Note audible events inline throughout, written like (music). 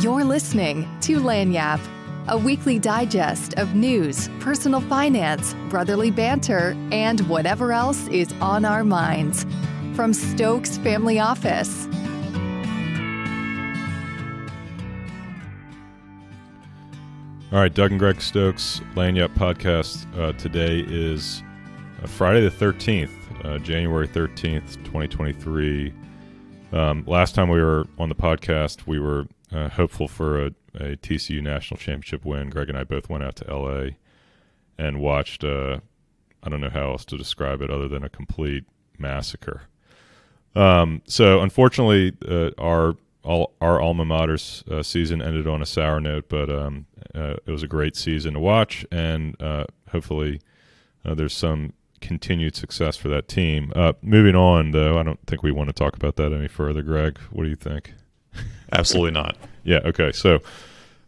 You're listening to Lagniappe, a weekly digest of news, personal finance, brotherly banter, and whatever else is on our minds. From Stokes Family Office. All right, Doug and Greg Stokes, Lagniappe podcast. Uh, today is uh, Friday the 13th, uh, January 13th, 2023. Um, last time we were on the podcast, we were uh, hopeful for a, a, TCU national championship win. Greg and I both went out to LA and watched. Uh, I don't know how else to describe it other than a complete massacre. Um, so unfortunately, uh, our all, our alma mater's uh, season ended on a sour note, but um, uh, it was a great season to watch, and uh, hopefully there's some continued success for that team. moving on, though, I don't think we want to talk about that any further. Greg, what do you think? Absolutely not. yeah. Okay. So,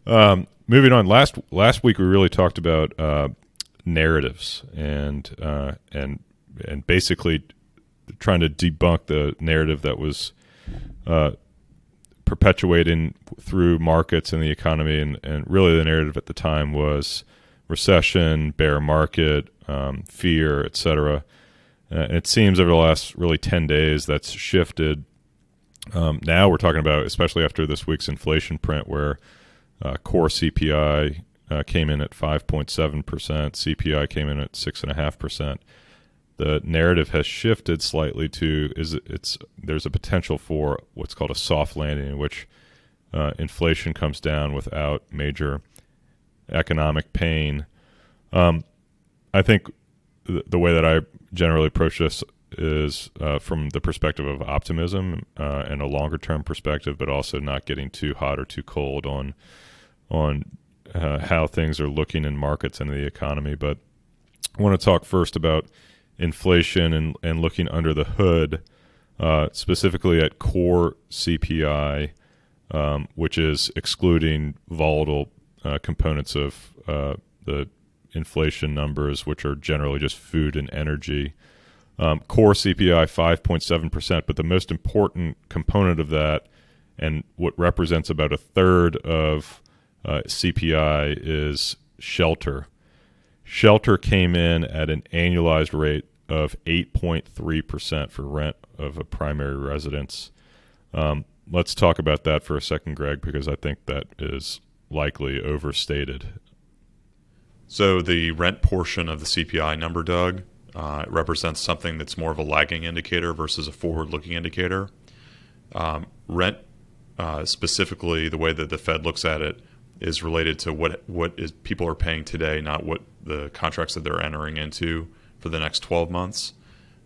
um, moving on. Last last week we really talked about uh, narratives and uh, and and basically trying to debunk the narrative that was uh, perpetuating through markets and the economy, and, and really the narrative at the time was recession, bear market, um, fear, etc. Uh, it seems over the last really ten days that's shifted um, now we're talking about, especially after this week's inflation print, where uh, core CPI uh, came in at 5.7%, CPI came in at 6.5%. The narrative has shifted slightly to is it's there's a potential for what's called a soft landing, in which uh, inflation comes down without major economic pain. Um, I think the, the way that I generally approach this is uh, from the perspective of optimism uh, and a longer term perspective, but also not getting too hot or too cold on on uh, how things are looking in markets and the economy. But I want to talk first about inflation and, and looking under the hood, uh, specifically at core CPI, um, which is excluding volatile uh, components of uh, the inflation numbers, which are generally just food and energy. Um, core CPI 5.7%, but the most important component of that and what represents about a third of uh, CPI is shelter. Shelter came in at an annualized rate of 8.3% for rent of a primary residence. Um, let's talk about that for a second, Greg, because I think that is likely overstated. So, the rent portion of the CPI number, Doug, uh, it represents something that's more of a lagging indicator versus a forward-looking indicator. Um, rent, uh, specifically, the way that the Fed looks at it, is related to what what is people are paying today, not what the contracts that they're entering into for the next 12 months.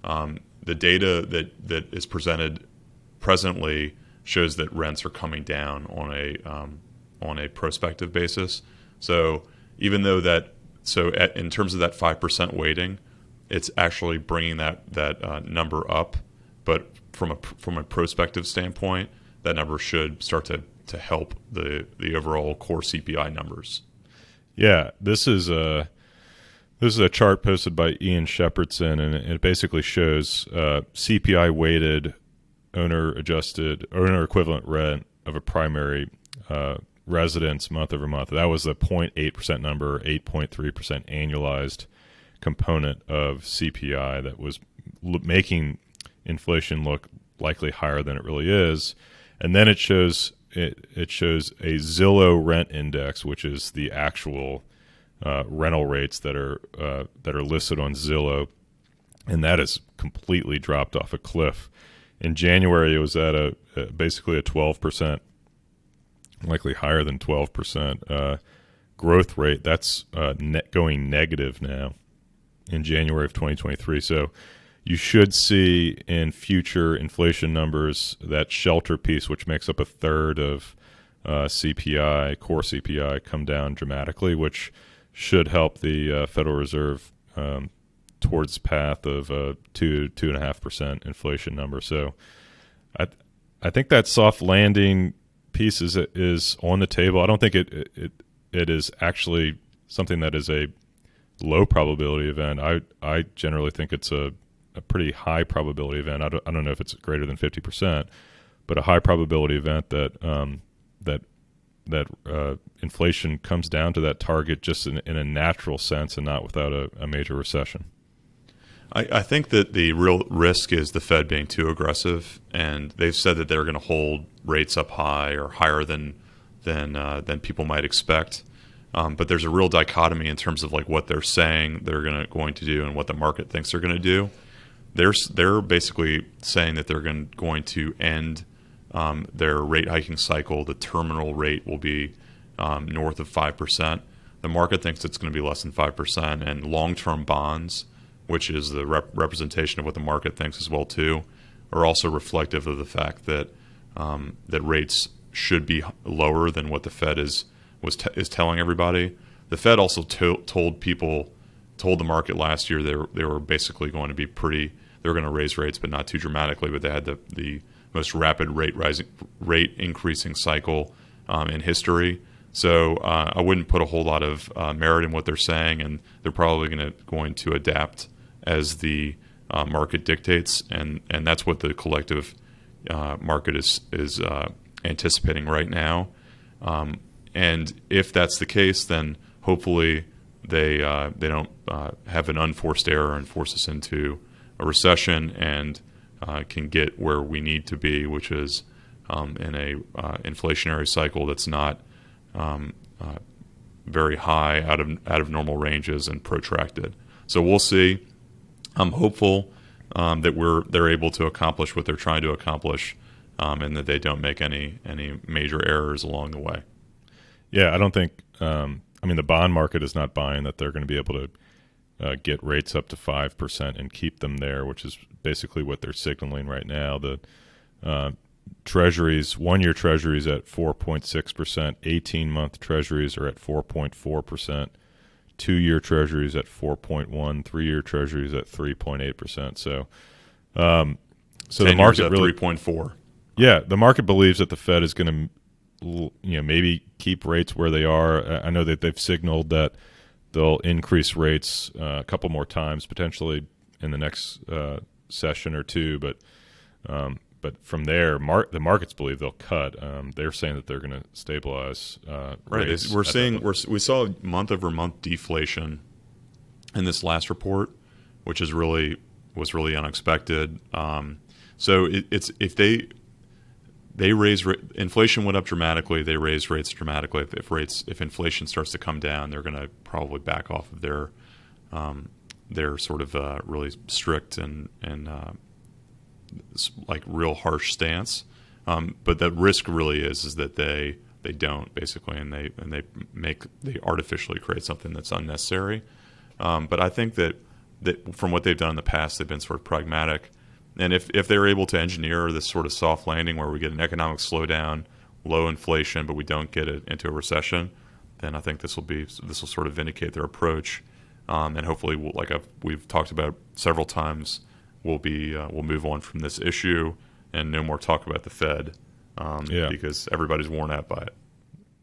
Um, the data that that is presented presently shows that rents are coming down on a um, on a prospective basis. So even though that so at, in terms of that five percent weighting, it's actually bringing that that uh, number up. But from a from a prospective standpoint, that number should start to to help the the overall core CPI numbers. Yeah, this is a this is a chart posted by Ian Shepherdson, and it basically shows uh, CPI weighted owner adjusted owner equivalent rent of a primary uh, residence month over month. That was the 0.8 percent number, 8.3 percent annualized component of CPI that was l- making inflation look likely higher than it really is. And then it shows it, it shows a Zillow rent index, which is the actual uh, rental rates that are uh, that are listed on Zillow, and that has completely dropped off a cliff. In January, it was at a, basically a twelve percent, likely higher than twelve percent uh, growth rate. That's uh, net going negative now in January of 2023. So you should see in future inflation numbers that shelter piece, which makes up a third of uh, CPI, core CPI, come down dramatically, which should help the uh, Federal Reserve um, towards path of a two two and a half percent inflation number. So I I think that soft landing piece is is on the table. I don't think it it it is actually something that is a low probability event. I I generally think it's a, a pretty high probability event. I don't, I don't know if it's greater than fifty percent, but a high probability event that um, that that uh, inflation comes down to that target just in, in a natural sense and not without a, a major recession. I, I, think that the real risk is the Fed being too aggressive, and they've said that they're going to hold rates up high or higher than than uh, than people might expect. Um, but there's a real dichotomy in terms of like what they're saying they're to going to do and what the market thinks they're going to do. They're they're basically saying that they're going going to end um, their rate hiking cycle. The terminal rate will be um, north of five percent. The market thinks it's going to be less than five percent, and long term bonds which is the rep- representation of what the market thinks as well too, are also reflective of the fact that um, that rates should be lower than what the Fed is was t- is telling everybody. The Fed also to- told people, told the market last year they were, they were basically going to be pretty. They were going to raise rates, but not too dramatically. But they had the the most rapid rate rising rate increasing cycle um, in history. So uh, I wouldn't put a whole lot of uh, merit in what they're saying, and they're probably going to going to adapt as the uh, market dictates, and and that's what the collective uh, market is is uh, anticipating right now. Um, and if that's the case, then hopefully they uh, they don't uh, have an unforced error and force us into a recession and uh, can get where we need to be, which is um, in a inflationary cycle that's not um, very high out of out of normal ranges and protracted. So we'll see. I'm hopeful um, that we're they're able to accomplish what they're trying to accomplish, um, and that they don't make any any major errors along the way. Yeah, I don't think. Um, I mean, the bond market is not buying that they're going to be able to uh, get rates up to five percent and keep them there, which is basically what they're signaling right now. The uh, treasuries, one-year treasuries at four point six percent, eighteen-month treasuries are at four point four percent two year treasuries at 4.1, three year treasuries at 3.8%. So, um, so the market really 3.4. Yeah, the market believes that the Fed is going to, you know, maybe keep rates where they are. I know that they've signaled that they'll increase rates uh, a couple more times, potentially in the next uh, session or two. But um, but from there, mar- the markets believe they'll cut. Um, they're saying that they're going to stabilize. Uh, right. We're seeing we're, we saw month over month deflation in this last report, which is really was really unexpected. Um, so it, it's if they they raise inflation went up dramatically, they raised rates dramatically. If, if, rates if inflation starts to come down, they're going to probably back off of their um, their sort of uh, really strict and and uh, like real harsh stance. Um, but the risk really is is that they they don't basically, and they and they make they artificially create something that's unnecessary. Um, but I think that that from what they've done in the past, they've been sort of pragmatic. And if if they're able to engineer this sort of soft landing where we get an economic slowdown, low inflation, but we don't get it into a recession, then I think this will be this will sort of vindicate their approach. Um, and hopefully, we'll, like I've, we've talked about several times, we'll be uh, we'll move on from this issue and no more talk about the Fed um, yeah. because everybody's worn out by it.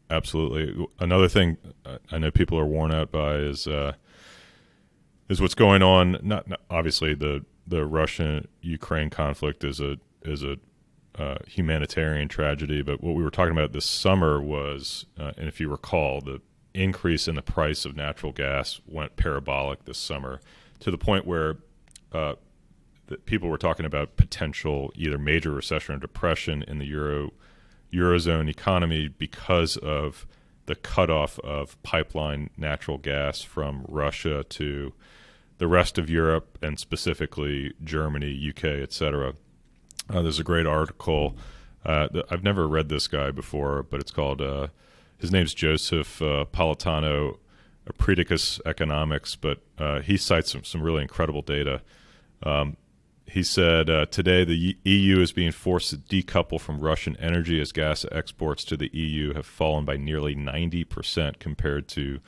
Absolutely. Another thing I know people are worn out by is uh, is what's going on. Not, not obviously the the Russian Ukraine conflict is a is a uh, humanitarian tragedy, but what we were talking about this summer was, uh, and if you recall, the increase in the price of natural gas went parabolic this summer to the point where uh, that people were talking about potential either major recession or depression in the euro eurozone economy because of the cutoff of pipeline natural gas from Russia to the rest of Europe and specifically Germany, UK, etc. Uh, there's a great article. Uh, I've never read this guy before, but it's called. Uh, his name's Joseph uh, Politano, Apricitas Economics, but uh, he cites some, some really incredible data. Um, he said uh, today the EU is being forced to decouple from Russian energy as gas exports to the EU have fallen by nearly 90% compared to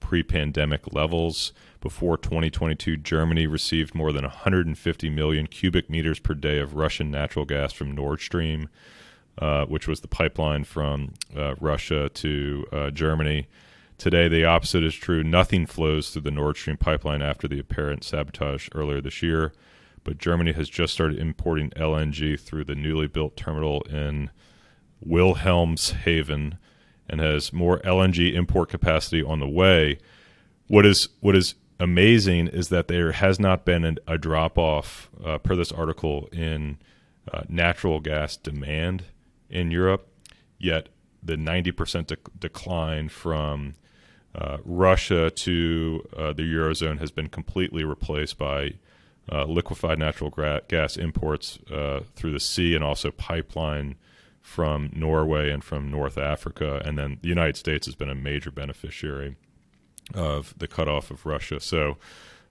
pre pandemic levels. Before 2022, Germany received more than 150 million cubic meters per day of Russian natural gas from Nord Stream, uh, which was the pipeline from uh, Russia to uh, Germany. Today, the opposite is true. Nothing flows through the Nord Stream pipeline after the apparent sabotage earlier this year but Germany has just started importing LNG through the newly built terminal in Wilhelmshaven and has more LNG import capacity on the way. What is what is amazing is that there has not been an, a drop off uh, per this article in uh, natural gas demand in Europe, yet the 90% de- decline from uh, Russia to uh, the eurozone has been completely replaced by uh, liquefied natural gra- gas imports uh, through the sea and also pipeline from Norway and from North Africa, and then the United States has been a major beneficiary of the cutoff of Russia. So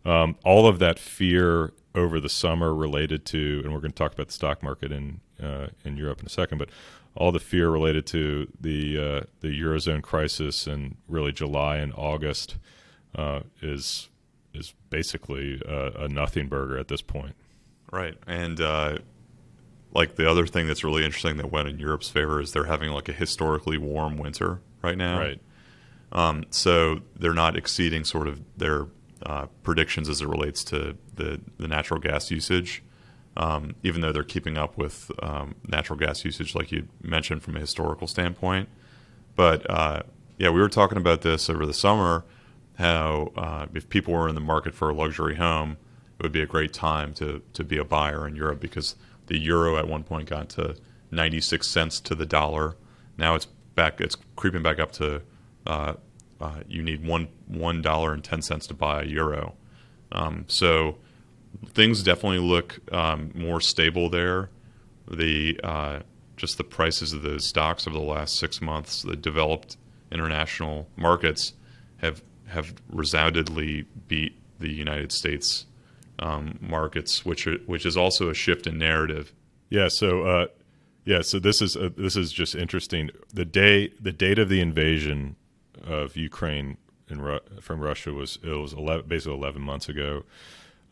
um, all of that fear over the summer related to, and we're going to talk about the stock market in uh, in Europe in a second, but all the fear related to the uh, the eurozone crisis and really July and August uh, is is basically a, a, nothing burger at this point. Right, and uh, like the other thing that's really interesting that went in Europe's favor is they're having like a historically warm winter right now. Right. Um, so they're not exceeding sort of their uh, predictions as it relates to the, the natural gas usage, um, even though they're keeping up with um, natural gas usage, like you mentioned from a historical standpoint. But uh, yeah, we were talking about this over the summer how uh, if people were in the market for a luxury home, it would be a great time to, to be a buyer in Europe because the euro at one point got to 96 cents to the dollar. Now it's back, it's creeping back up to uh, uh, you need one one dollar and ten cents to buy a euro. Um, so things definitely look um, more stable there. The uh, just the prices of the stocks over the last six months, the developed international markets have have resoundingly beat the United States um, markets, which are, which is also a shift in narrative. Yeah. So uh, yeah. So this is uh, this is just interesting. The day the date of the invasion of Ukraine Ru- from Russia was it was 11, basically 11 months ago,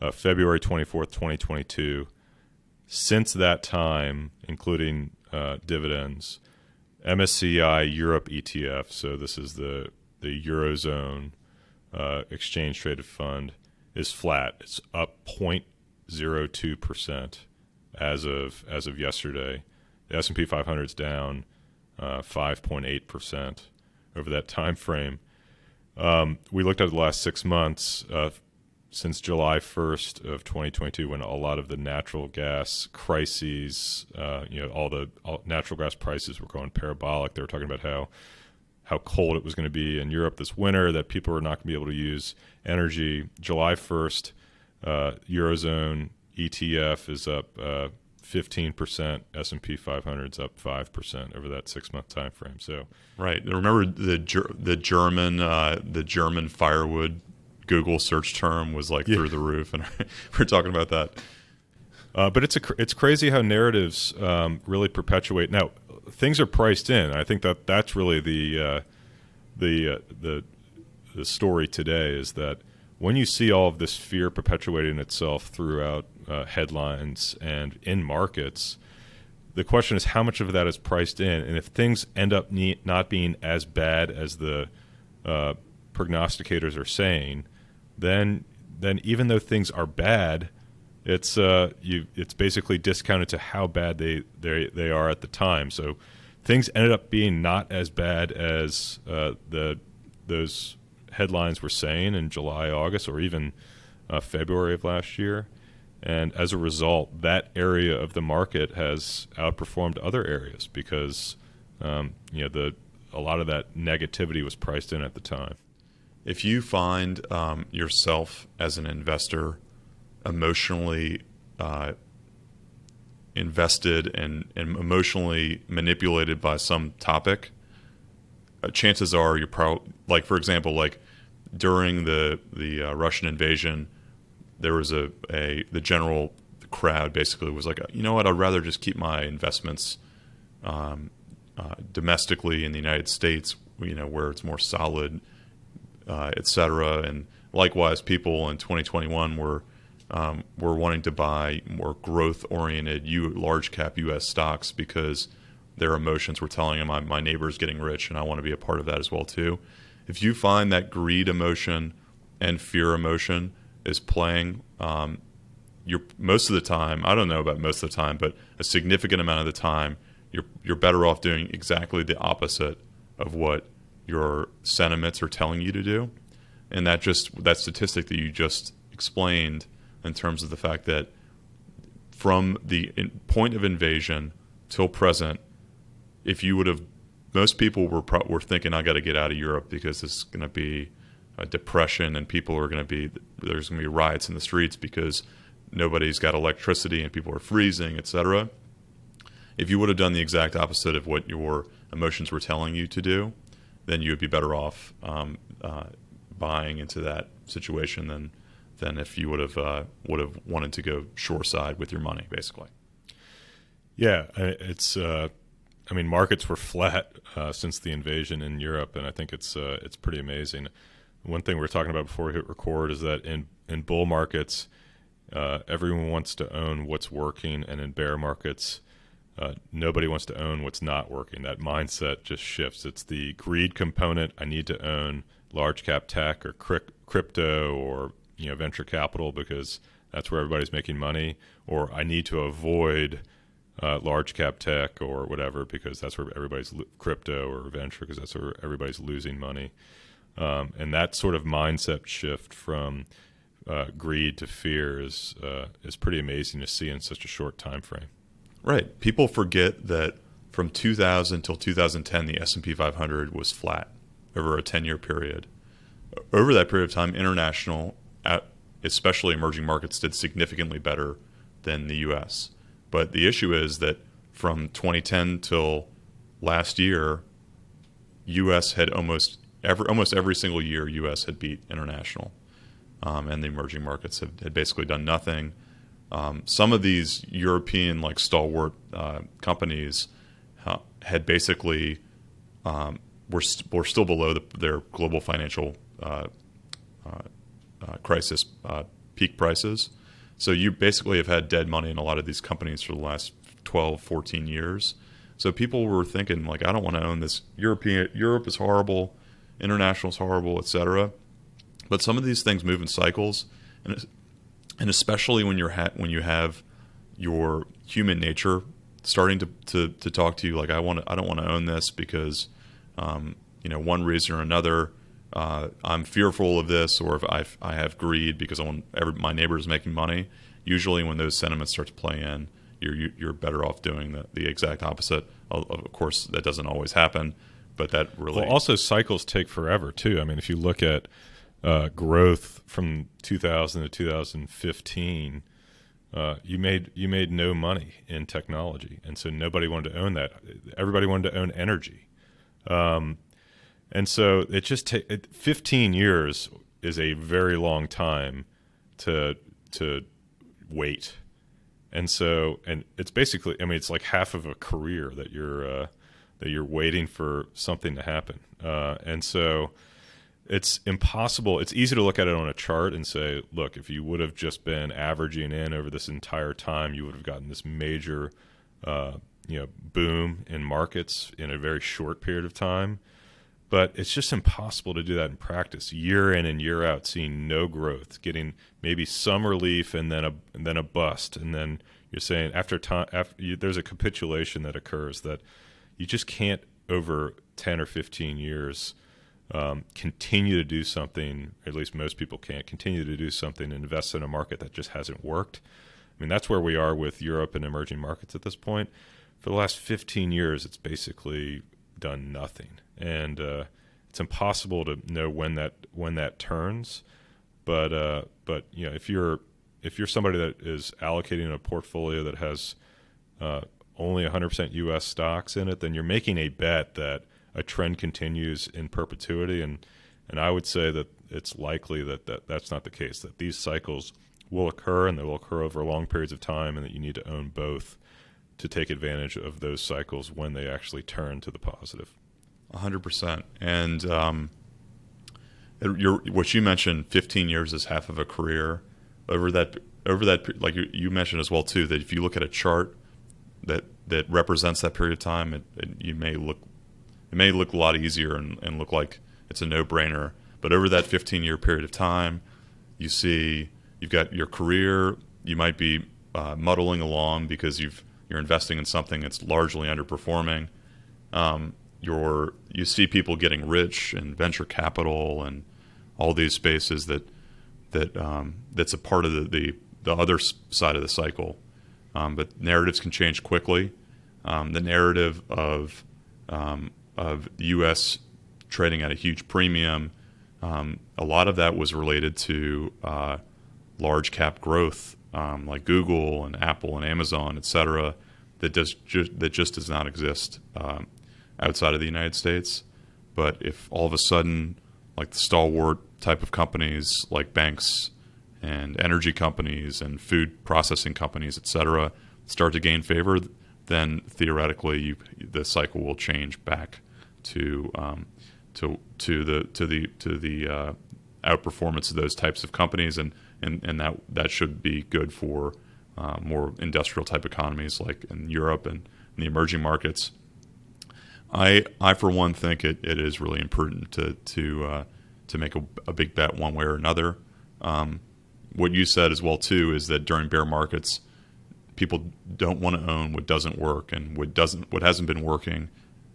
uh, February 24th, 2022. Since that time, including uh, dividends, MSCI Europe ETF, so this is the the eurozone uh, exchange traded fund, is flat. It's up 0.02 percent as of as of yesterday. The S and P 500 is down 5.8 uh, percent over that (laughs) time frame. Um, we looked at the last six months uh, since July 1st of 2022, when a lot of the natural gas crises, uh, you know, all the all natural gas prices were going parabolic. They were talking about how how cold it was going to be in Europe this winter, that people were not going to be able to use energy. July 1st, uh, eurozone ETF is up uh, 15%, S&P 500 is up 5% over that 6-month time frame. So Right. Remember the the German uh, the German firewood Google search term was like yeah. through the roof and (laughs) we're talking about that. Uh, but it's a it's crazy how narratives um, really perpetuate. Now things are priced in. I think that that's really the uh, the uh, the the story today is that when you see all of this fear perpetuating itself throughout uh, headlines and in markets, the question is how much of that is priced in, and if things end up ne- not being as bad as the uh, prognosticators are saying, then then even though things are bad, it's uh, you it's basically discounted to how bad they they they are at the time. So things ended up being not as bad as uh, the those headlines were saying in July, August, or even uh, February of last year. And as a result, that area of the market has outperformed other areas because um, you know the a lot of that negativity was priced in at the time. If you find um, yourself as an investor emotionally uh, invested and, and, emotionally manipulated by some topic, uh, chances are you're probably like, for example, like during the the uh, Russian invasion, there was a, a the general crowd basically was like, you know what, I'd rather just keep my investments um, uh, domestically in the United States, you know, where it's more solid, uh, et cetera. And likewise, people in 2021 were um, were wanting to buy more growth oriented, U, large cap U.S. stocks because their emotions were telling them, my, my neighbor's getting rich and I want to be a part of that as well too. If you find that greed emotion and fear emotion is playing, um, you're most of the time. I don't know about most of the time, but a significant amount of the time, you're you're better off doing exactly the opposite of what your sentiments are telling you to do. And that just that statistic that you just explained in terms of the fact that from the point of invasion till present, if you would have, most people were pro- were thinking, I got to get out of Europe because it's going to be a depression and people are going to be there's going to be riots in the streets because nobody's got electricity and people are freezing, etc. If you would have done the exact opposite of what your emotions were telling you to do, then you would be better off um, uh, buying into that situation than than if you would have uh, would have wanted to go shoreside with your money, basically. Yeah, it's. Uh, I mean, markets were flat uh, since the invasion in Europe, and I think it's uh, it's pretty amazing. One thing we were talking about before we hit record is that in in bull markets, uh, everyone wants to own what's working, and in bear markets, uh, nobody wants to own what's not working. That mindset just shifts. It's the greed component. I need to own large cap tech or crypto or you know venture capital because that's where everybody's making money, or I need to avoid uh, large cap tech or whatever because that's where everybody's lo- crypto or venture because that's where everybody's losing money. Um, and that sort of mindset shift from uh, greed to fear is uh, is pretty amazing to see in such a short time frame. Right. People forget that from 2000 till 2010, the S&P 500 was flat over a 10-year period. Over that period of time, international, especially emerging markets, did significantly better than the U.S. But the issue is that from 2010 till last year, U.S. had almost every almost every single year U.S. had beat international, um, and the emerging markets had, had basically done nothing. Um, some of these European like stalwart uh, companies uh, had basically um, were st- were still below the, their global financial uh, uh, uh crisis uh, peak prices. So you basically have had dead money in a lot of these companies for the last 12, 14 years. So people were thinking like, I don't want to own this. European Europe is horrible, international is horrible, etc. But some of these things move in cycles, and and especially when you're ha- when you have your human nature starting to, to, to talk to you like I want I don't want to own this because um, you know one reason or another uh, I'm fearful of this or if I've, I have greed because I want every, my neighbor is making money. Usually, when those sentiments start to play in, you're you're better off doing the, the exact opposite. Of course, that doesn't always happen, but that really well, also cycles take forever too. I mean, if you look at uh, growth from 2000 to 2015, uh, you made you made no money in technology, and so nobody wanted to own that. Everybody wanted to own energy, um, and so it just ta- 15 years is a very long time to to wait, and so and it's basically I mean it's like half of a career that you're uh, that you're waiting for something to happen, uh, and so it's impossible. It's easy to look at it on a chart and say, look, if you would have just been averaging in over this entire time, you would have gotten this major, uh, you know, boom in markets in a very short period of time. But it's just impossible to do that in practice, year in and year out, seeing no growth, getting maybe some relief and then a and then a bust, and then you're saying after time, after you, there's a capitulation that occurs that you just can't over ten or fifteen years um, continue to do something, at least most people can't, continue to do something and invest in a market that just hasn't worked. I mean, that's where we are with Europe and emerging markets at this point. For the last 15 years, it's basically done nothing. And uh, it's impossible to know when that when that turns. But uh, but you know if you're if you're somebody that is allocating a portfolio that has uh, only 100% U.S. stocks in it, then you're making a bet that a trend continues in perpetuity. And and I would say that it's likely that, that that's not the case. That these cycles will occur and they will occur over long periods of time, and that you need to own both to take advantage of those cycles when they actually turn to the positive. 100%. And um, what you mentioned, 15 years is half of a career. Over that, over that, like you, you mentioned as well too, that if you look at a chart that that represents that period of time, it, it, you may look it may look a lot easier and, and look like it's a no-brainer. But over that 15-year period of time, you see you've got your career. You might be uh, muddling along because you've you're investing in something that's largely underperforming. Um, your you see people getting rich in venture capital and all these spaces that that um, that's a part of the, the, the other side of the cycle. Um, but narratives can change quickly. Um, the narrative of um, of U.S. trading at a huge premium, um, a lot of that was related to uh, large cap growth, um, like Google and Apple and Amazon, et cetera, that does ju- that just does not exist outside of the United States. But if all of a sudden, like the stalwart type of companies like banks and energy companies and food processing companies, et cetera, start to gain favor, then theoretically you, the cycle will change back to um, to to the to the to the uh, outperformance of those types of companies, and and, and that that should be good for uh, more industrial type economies like in Europe and in the emerging markets. I I for one think it, it is really imprudent to to uh, to make a, a, big bet one way or another. Um, what you said as well too is that during bear markets, people don't want to own what doesn't work, and what doesn't what hasn't been working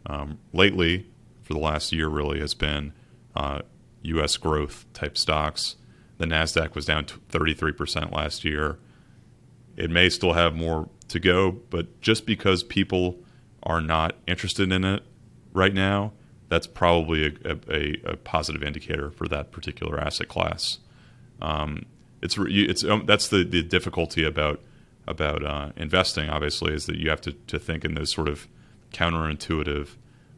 um, lately for the last year really has been uh, U.S. growth type stocks. The Nasdaq was down 33 percent last year. It may still have more to go, but just because people are not interested in it right now, that's probably a, a, a positive indicator for that particular asset class. Um, it's it's um, that's the, the difficulty about about uh, investing. Obviously, is that you have to, to think in those sort of counterintuitive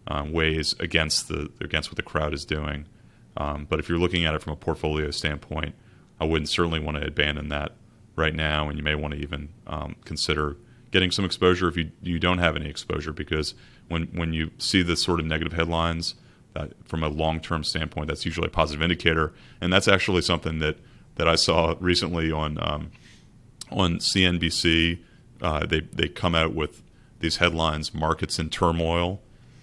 um, ways against the against what the crowd is doing. Um, but if you're looking at it from a portfolio standpoint, I wouldn't certainly want to abandon that right now, and you may want to even um, consider getting some exposure if you you don't have any exposure because when when you see this sort of negative headlines from a long term standpoint, that's usually a positive indicator, and that's actually something that that I saw recently on um, on CNBC. Uh, they they come out with these headlines: "Markets in turmoil,"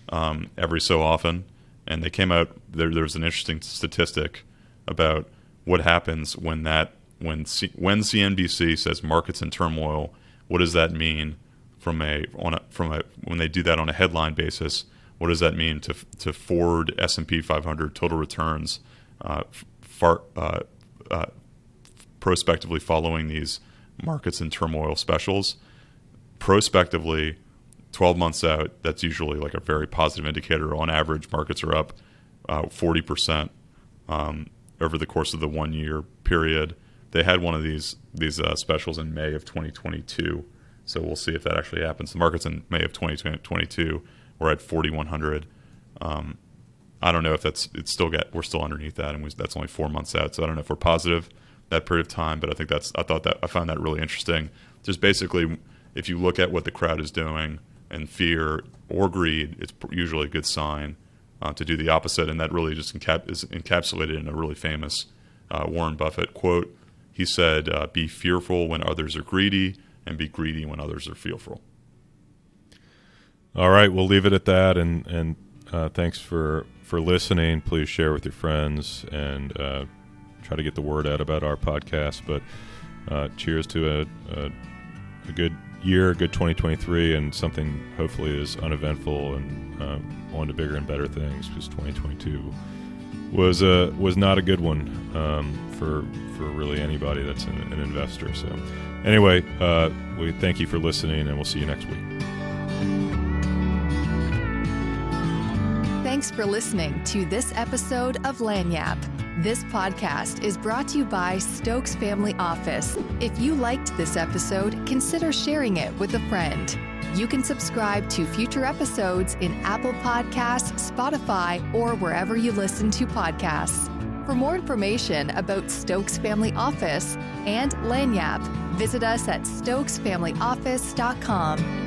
um, every so often, and they came out. There, there's an interesting statistic about what happens when that when C, when CNBC says markets in turmoil what does that mean from a on a, from a when they do that on a headline basis? What does that mean to to forward S and P 500 total returns, uh, far, uh, uh, prospectively following these markets in turmoil specials? Prospectively, 12 months out, that's usually like a very positive indicator. On average, markets are up 40% uh, um, over the course of the one year period they had one of these these uh, specials in May of 2022. So we'll see if that actually happens. The markets in May of 2022 were at 4100. Um, I don't know if that's it's still got we're still underneath that, and we, that's only four months out. So I don't know if we're positive that period of time, but I think that's I thought that I found that really interesting. Just basically, if you look at what the crowd is doing and fear or greed, it's usually a good sign uh, to do the opposite, and that really just encap- is encapsulated in a really famous uh, Warren Buffett quote he said, uh, Be fearful when others are greedy, and be greedy when others are fearful. All right, we'll leave it at that. And, and uh, thanks for, for listening. Please share with your friends and uh, try to get the word out about our podcast. But uh, cheers to a, a, a, good year, good 2023, and something hopefully is uneventful and uh, on to bigger and better things because 2022 was a was not a good one um, for for really anybody that's an, an investor. So, anyway, uh, we thank you for listening, and we'll see you next week. Thanks for listening to this episode of Lagniappe. This podcast is brought to you by Stokes Family Office. If you liked this episode, consider sharing it with a friend. You can subscribe to future episodes in Apple Podcasts, Spotify, or wherever you listen to podcasts. For more information about Stokes Family Office and Lagniappe, visit us at stokesfamilyoffice.com.